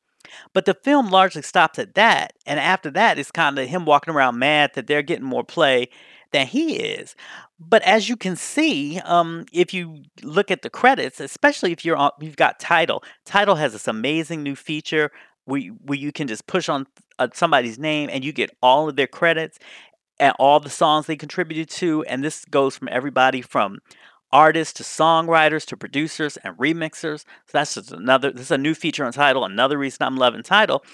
But the film largely stops at that, and after that, it's kind of him walking around mad that they're getting more play than he is. But as you can see, um, if you look at the credits, especially if you're on, you've got Tidal, Tidal has this amazing new feature where you, where you can just push on uh, somebody's name and you get all of their credits and all the songs they contributed to. And this goes from everybody from artists to songwriters to producers and remixers. So that's just another. This is a new feature on Tidal, Another reason I'm loving Tidal.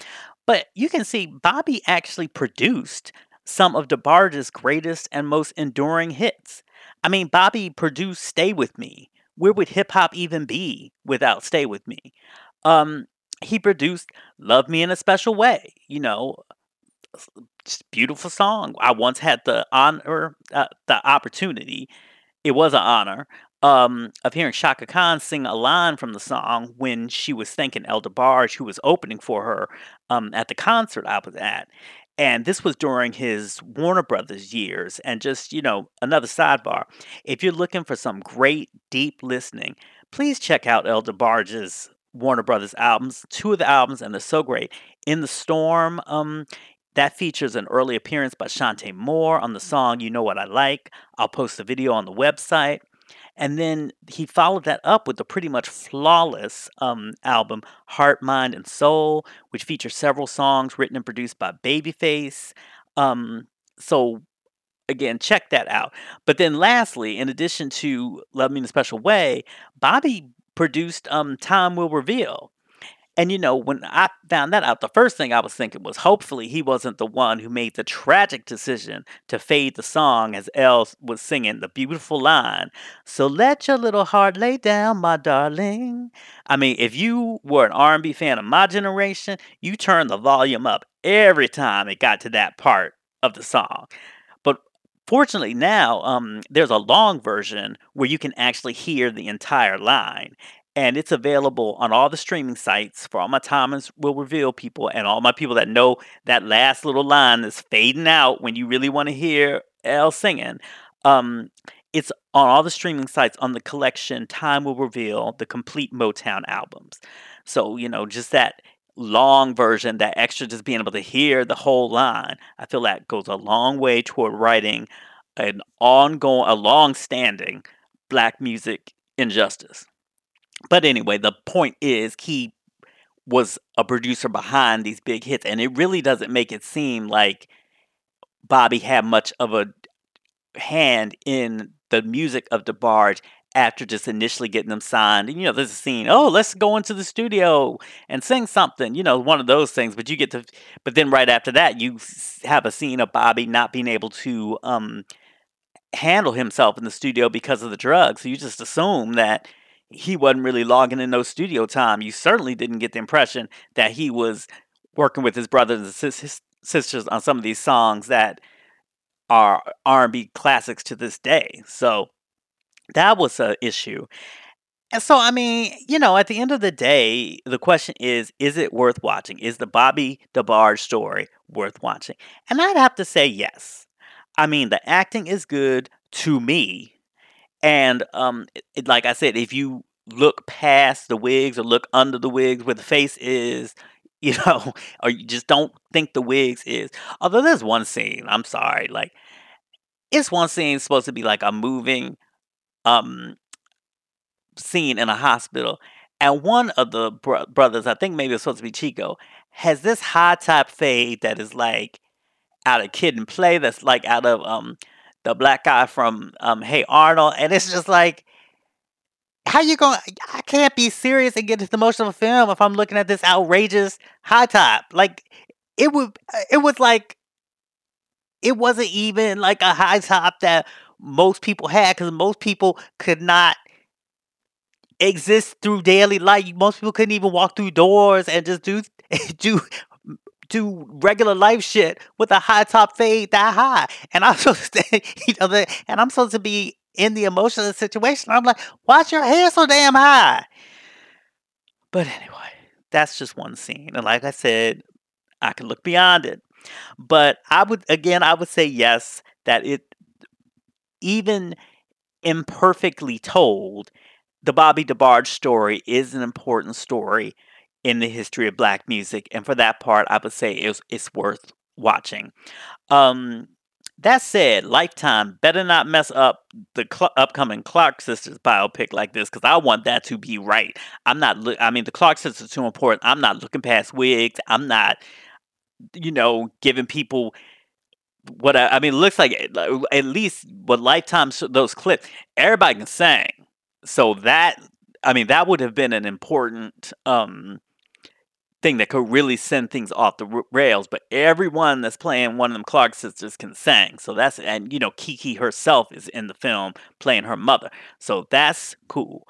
But you can see Bobby actually produced some of DeBarge's greatest and most enduring hits. I mean, Bobby produced Stay With Me. Where would hip hop even be without Stay With Me? Um, he produced Love Me in a Special Way, you know, beautiful song. I once had the honor, uh, the opportunity, it was an honor, um, of hearing Chaka Khan sing a line from the song when she was thanking El DeBarge, who was opening for her um, at the concert I was at. And this was during his Warner Brothers years. And just, you know, another sidebar. If you're looking for some great, deep listening, please check out El DeBarge's Warner Brothers albums. Two of the albums, and they're so great. In the Storm, um, that features an early appearance by Chanté Moore on the song You Know What I Like. I'll post the video on the website. And then he followed that up with the pretty much flawless um, album Heart, Mind, and Soul, which features several songs written and produced by Babyface. Um, so, again, check that out. But then, lastly, in addition to Love Me in a Special Way, Bobby produced um, Time Will Reveal. And you know, when I found that out, the first thing I was thinking was hopefully he wasn't the one who made the tragic decision to fade the song as El was singing the beautiful line, So let your little heart lay down, my darling. I mean, if you were an R&B fan of my generation, you turned the volume up every time it got to that part of the song. Fortunately now um, there's a long version where you can actually hear the entire line and it's available on all the streaming sites for all my Thomas will reveal people and all my people that know that last little line that's fading out when you really want to hear El singing. Um, it's on all the streaming sites on the collection Time Will Reveal the complete Motown albums. So, you know, just that long version, that extra just being able to hear the whole line, I feel that goes a long way toward writing an ongoing, a long standing black music injustice. But anyway, the point is he was a producer behind these big hits, and it really doesn't make it seem like Bobby had much of a hand in the music of DeBarge after just initially getting them signed. And, you know, there's a scene, oh, let's go into the studio and sing something, you know, one of those things. But you get to, but then right after that, you have a scene of Bobby not being able to um, handle himself in the studio because of the drugs. So you just assume that he wasn't really logging in no studio time. You certainly didn't get the impression that he was working with his brothers and sis- sisters on some of these songs that are R&B classics to this day. So that was an issue. And so, I mean, you know, at the end of the day, the question is is it worth watching? Is the Bobby DeBarge story worth watching? And I'd have to say yes. I mean, the acting is good to me. And um, it, like I said, if you look past the wigs or look under the wigs where the face is, you know, or you just don't think the wigs is. Although there's one scene, I'm sorry, like it's one scene supposed to be like a moving um scene in a hospital, and one of the bro- brothers, I think maybe it's supposed to be Chico, has this high top fade that is like out of Kid and Play. That's like out of um the black guy from um, Hey Arnold, and it's just like, how you going? To I can't be serious and get into the motion of a film if I'm looking at this outrageous high top. Like it would, uh, it was like it wasn't even like a high top that most people had because most people could not exist through daily life. Most people couldn't even walk through doors and just do do do regular life shit with a high top fade that high. And I'm supposed to, you know, and I'm supposed to be in the emotional situation. I'm like, why's your hair so damn high? But anyway, that's just one scene. And like I said, I can look beyond it. But I would again, I would say yes, that it even imperfectly told, the Bobby DeBarge story is an important story in the history of black music, and for that part, I would say it's it's worth watching. Um, that said, Lifetime better not mess up the cl- upcoming Clark Sisters biopic like this because I want that to be right. I'm not. Lo- I mean, the Clark Sisters are too important. I'm not looking past wigs. I'm not, you know, giving people what I, I mean. Looks like at least what Lifetime those clips. Everybody can sing, so that I mean that would have been an important um thing that could really send things off the rails. But everyone that's playing one of them Clark sisters can sing. So that's, and you know, Kiki herself is in the film playing her mother. So that's cool.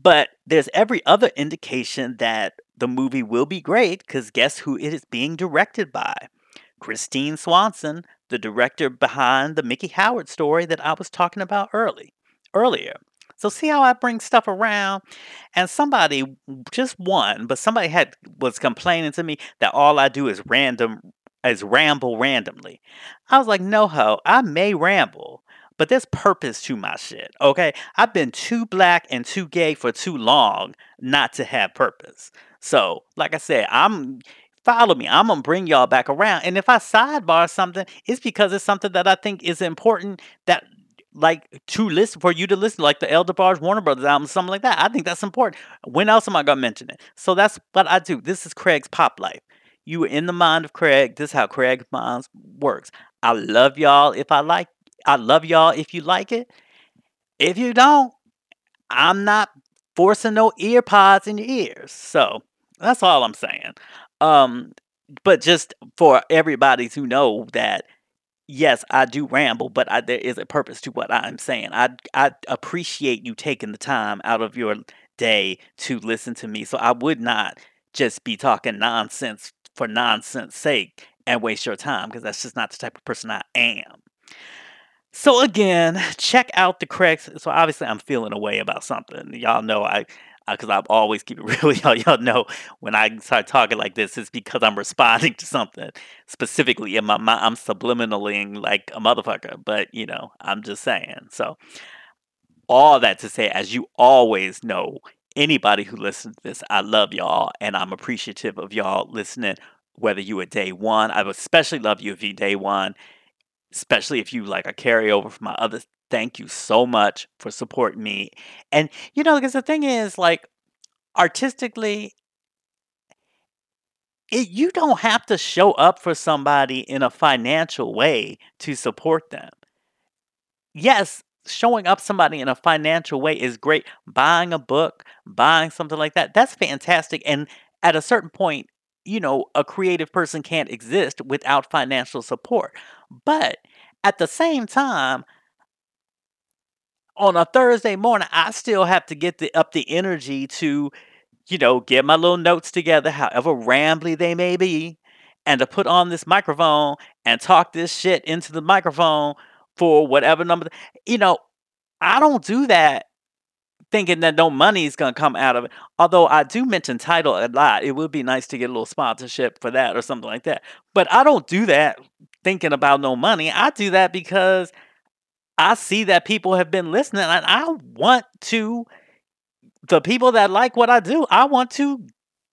But there's every other indication that the movie will be great because guess who it is being directed by? Christine Swanson, the director behind the Miki Howard story that I was talking about early earlier. So see how I bring stuff around? And somebody, just one, but somebody had was complaining to me that all I do is random is ramble randomly. I was like, no ho, I may ramble, but there's purpose to my shit. Okay. I've been too black and too gay for too long not to have purpose. So, like I said, I'm follow me. I'm gonna bring y'all back around. And if I sidebar something, it's because it's something that I think is important that like to listen for you to listen, like the El DeBarge Warner Brothers album, something like that. I think that's important. When else am I gonna mention it? So that's what I do. This is Craig's pop life. You are in the mind of Craig. This is how Craig's mind works. I love y'all if I like. I love y'all if you like it. If you don't, I'm not forcing no ear pods in your ears. So that's all I'm saying. Um, but just for everybody to know that yes, I do ramble, but I, there is a purpose to what I'm saying. I I appreciate you taking the time out of your day to listen to me. So I would not just be talking nonsense for nonsense sake and waste your time because that's just not the type of person I am. So again, check out the Craigs. So obviously, I'm feeling a way about something. Y'all know I because uh, I always keep it real. Y'all, y'all know when I start talking like this, it's because I'm responding to something specifically in my mind. I'm subliminaling like a motherfucker, but you know, I'm just saying. So, all that to say, as you always know, anybody who listens to this, I love y'all and I'm appreciative of y'all listening, whether you are day one. I would especially love you if you day one, especially if you like a carryover from my other thank you so much for supporting me. And you know, because the thing is, like, artistically, it, you don't have to show up for somebody in a financial way to support them. Yes, showing up somebody in a financial way is great. Buying a book, buying something like that, that's fantastic. And at a certain point, you know, a creative person can't exist without financial support. But at the same time, on a Thursday morning, I still have to get the up the energy to, you know, get my little notes together, however rambly they may be, and to put on this microphone and talk this shit into the microphone for whatever number. You know, I don't do that thinking that no money is going to come out of it. Although I do mention Tidal a lot, it would be nice to get a little sponsorship for that or something like that. But I don't do that thinking about no money. I do that because I see that people have been listening and I want to the people that like what I do, I want to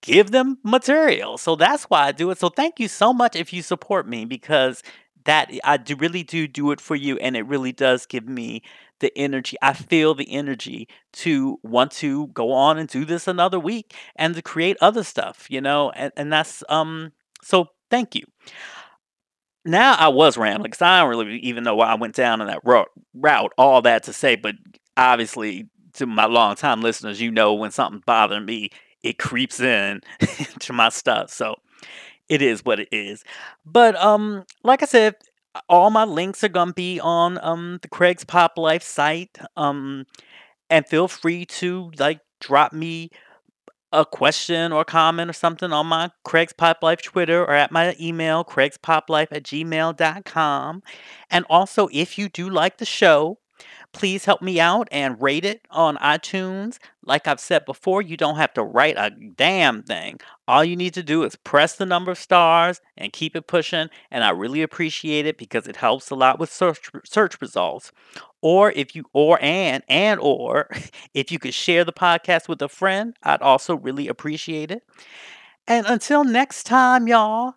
give them material. So that's why I do it. So thank you so much if you support me because that I do really do do it for you and it really does give me the energy. I feel the energy to want to go on and do this another week and to create other stuff, you know? And and that's um so thank you now I was rambling because I don't really even know why I went down in that route. All that to say, but obviously to my long time listeners, you know when something's bothering me, it creeps in to my stuff. So it is what it is. But um, like I said, all my links are gonna be on um the Craig's Pop Life site. Um, and feel free to like drop me a question or comment or something on my Craig's Pop Life Twitter or at my email, craigspoplife at gmail.com. And also, if you do like the show, please help me out and rate it on iTunes. Like I've said before, you don't have to write a damn thing. All you need to do is press the number of stars and keep it pushing. And I really appreciate it because it helps a lot with search search results. Or if you or and and or if you could share the podcast with a friend, I'd also really appreciate it. And until next time, y'all,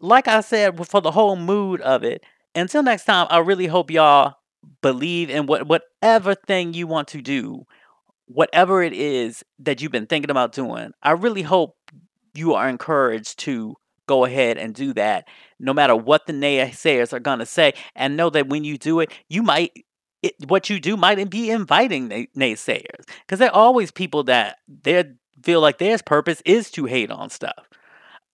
like I said, for the whole mood of it, until next time, I really hope y'all believe in what whatever thing you want to do, whatever it is that you've been thinking about doing. I really hope you are encouraged to go ahead and do that, no matter what the naysayers are gonna say, and know that when you do it, you might it, what you do might be inviting nay- naysayers, because there are always people that they feel like their purpose is to hate on stuff.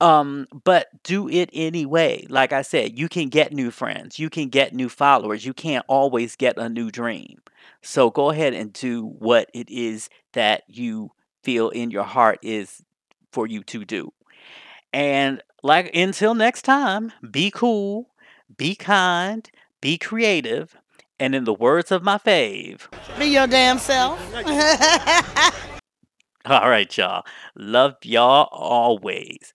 Um, but do it anyway. Like I said, you can get new friends, you can get new followers. You can't always get a new dream. So go ahead and do what it is that you feel in your heart is for you to do. And like until next time, be cool, be kind, be creative, and in the words of my fave, Be your damn self. all right, y'all. Love y'all always.